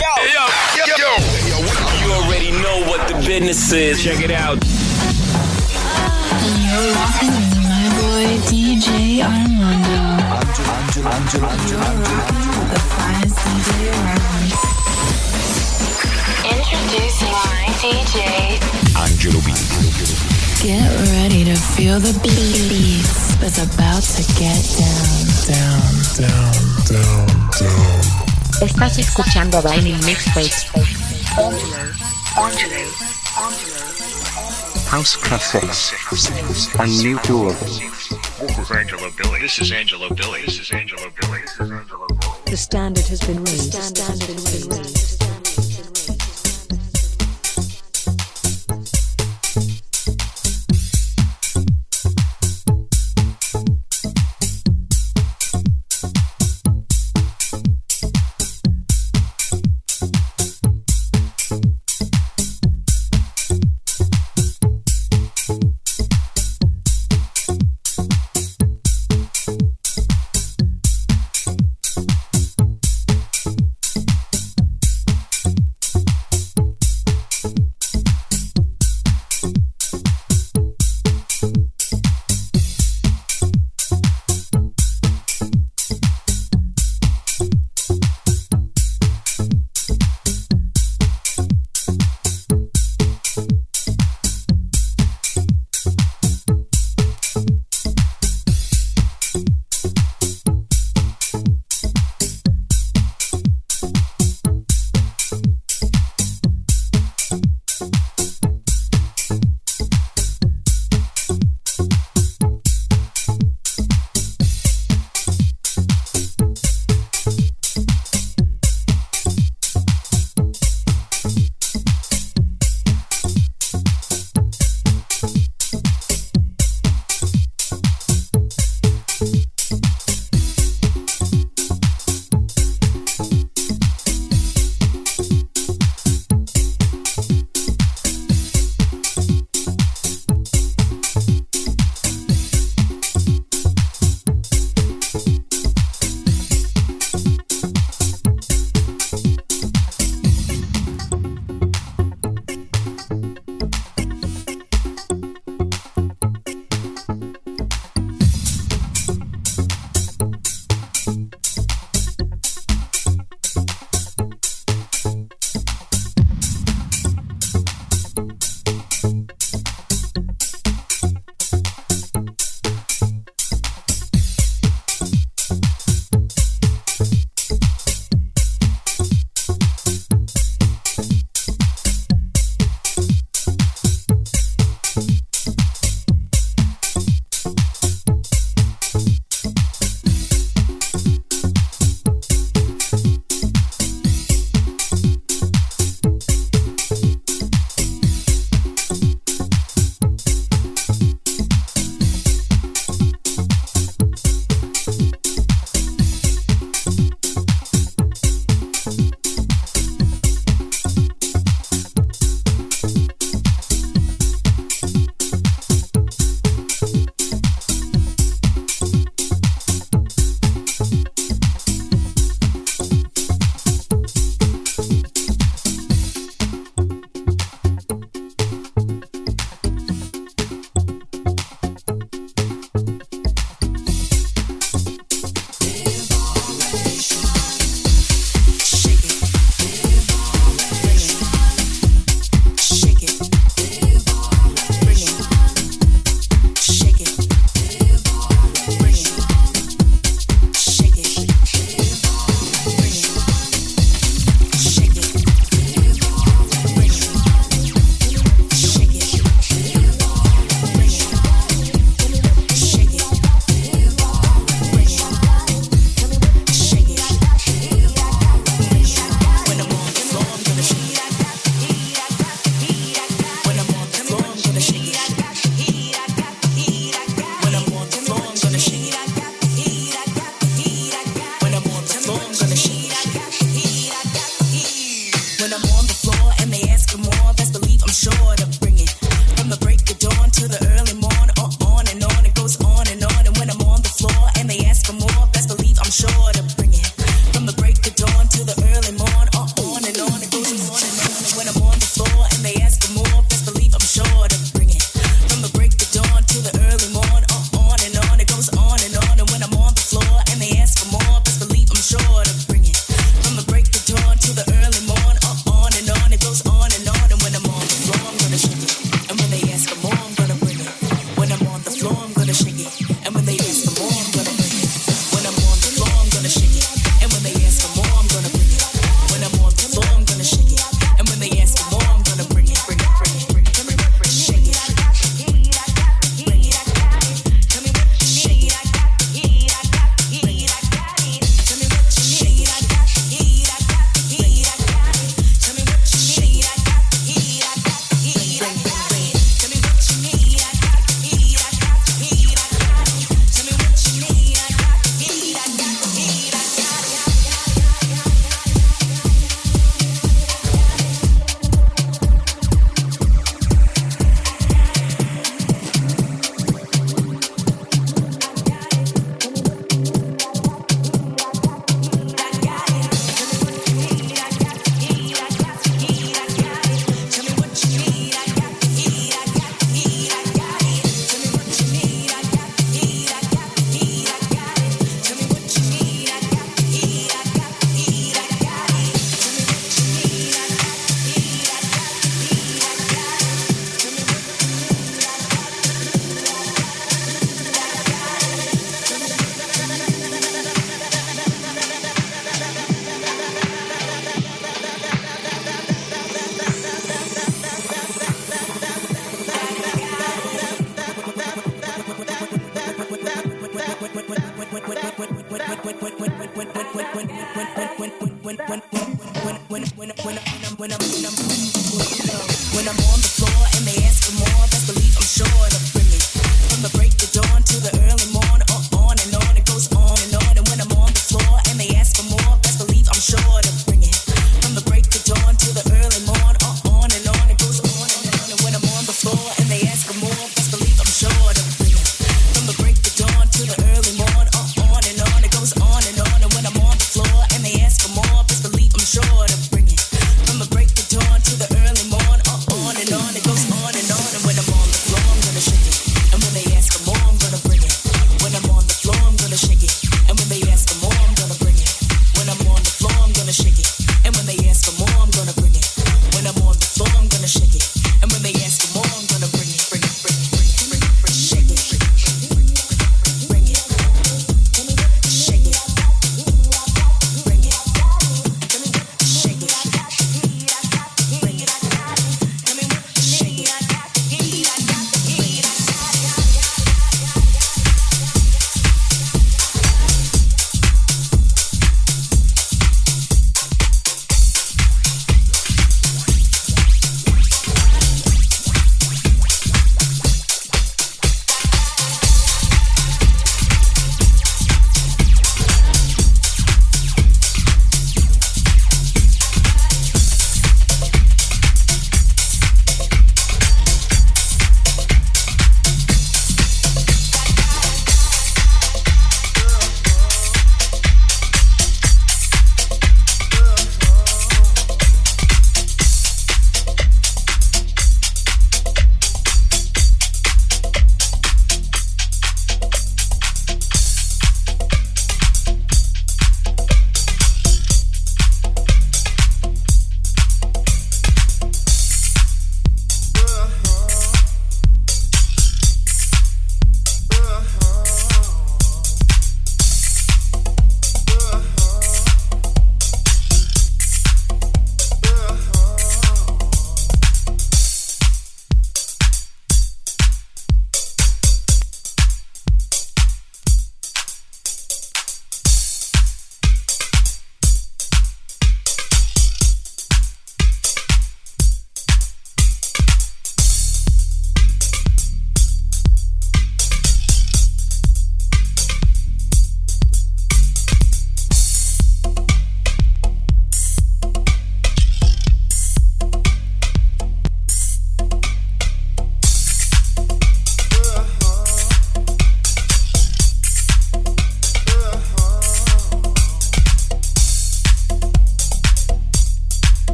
Yo, yo, yo. You already know what the business is. Check it out. You're rocking with my boy DJ Armando. Angelo, Angelo, Angelo, Angelo. The finest DJ around. Introducing my DJ. Angelo B. Get ready to feel the beat It's about to get down. Down, down, down, down. Estás escuchando a Vinyl Mixtapes. House Classics and New Tour. Angelo Billy. This is Angelo Billy. This is Angelo Billy. This is Angelo Billy. The standard has been raised. The standard has been raised.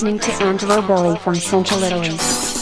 Listening to Angelo Billy from Central Italy.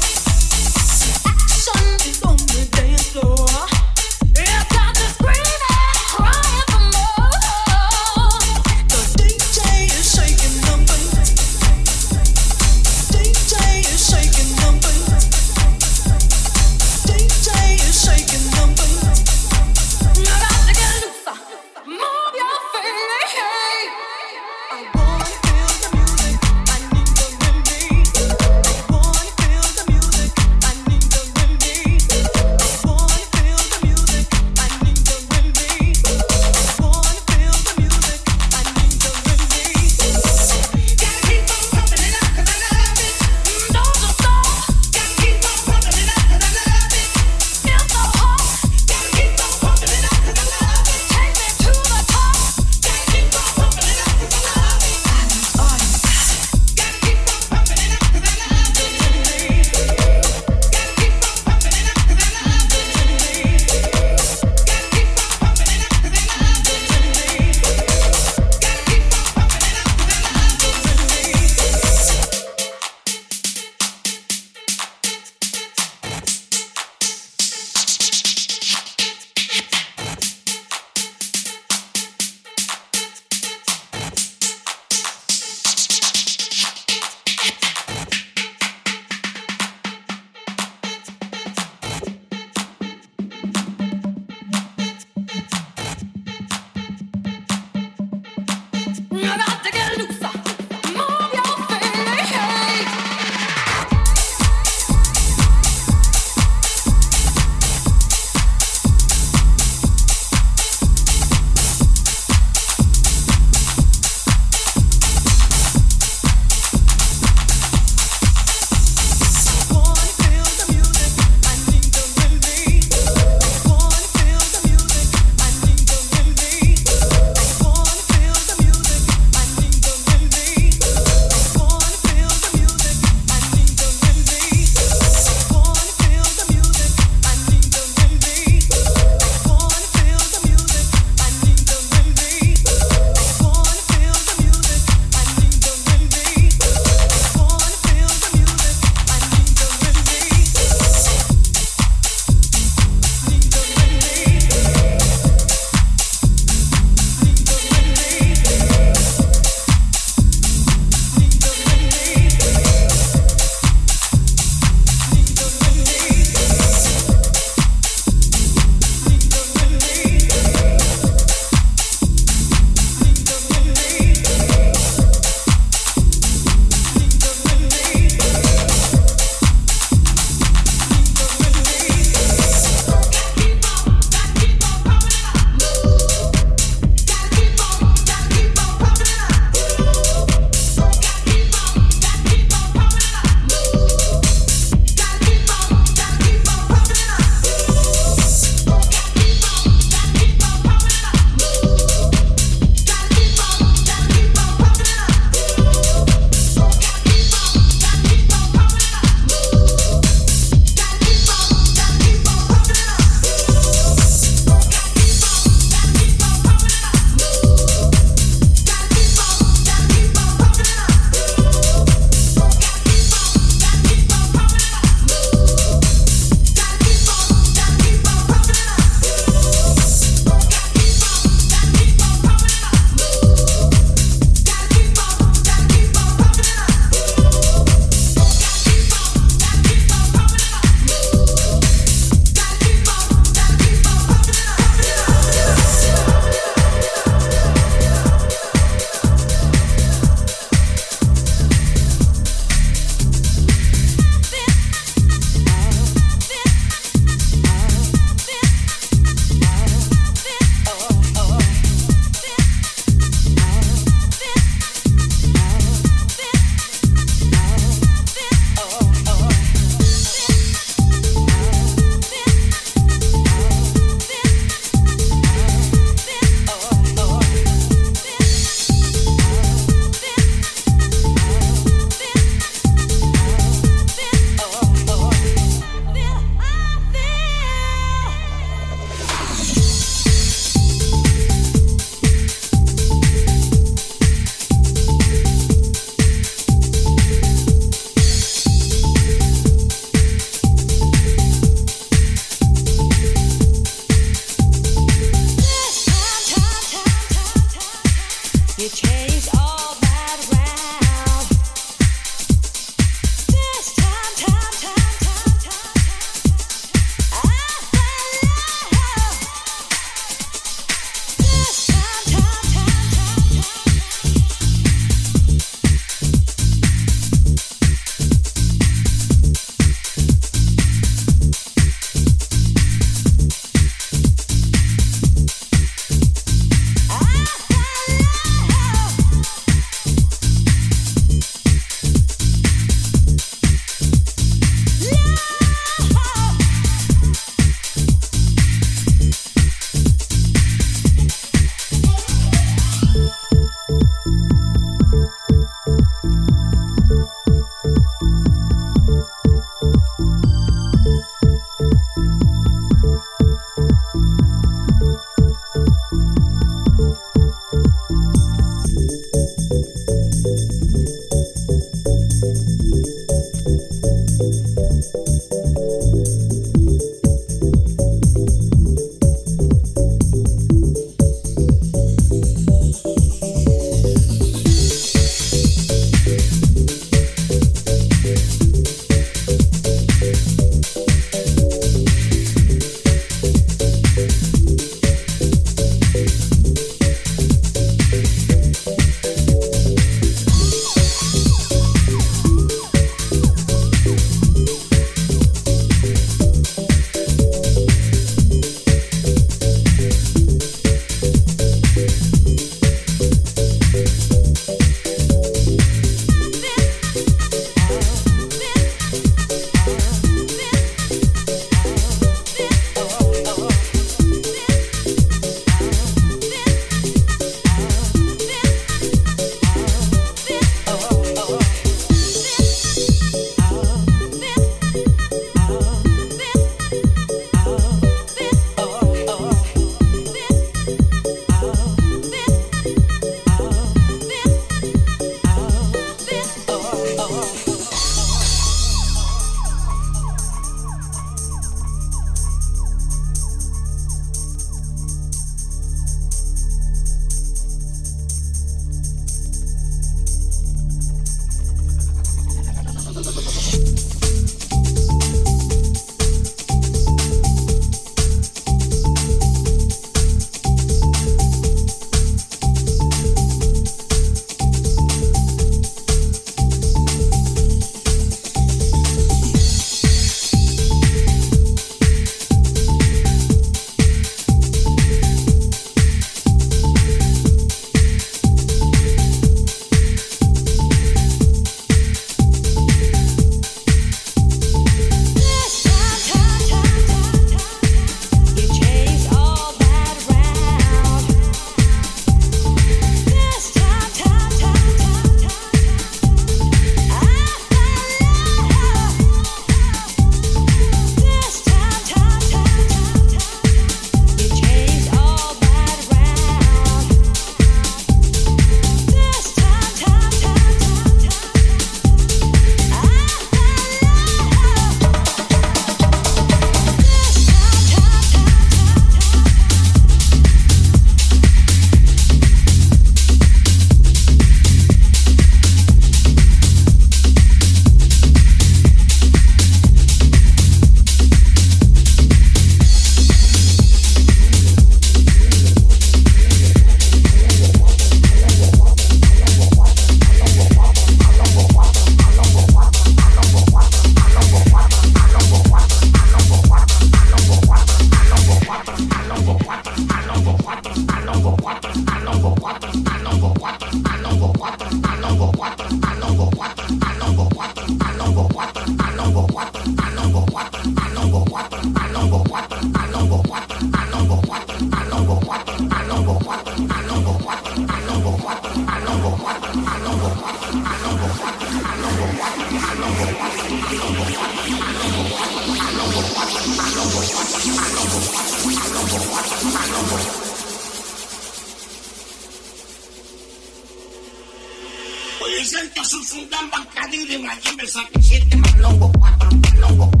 Hoy el centro es un sundán bancadero y allí me saqué siete malongo, cuatro malongo.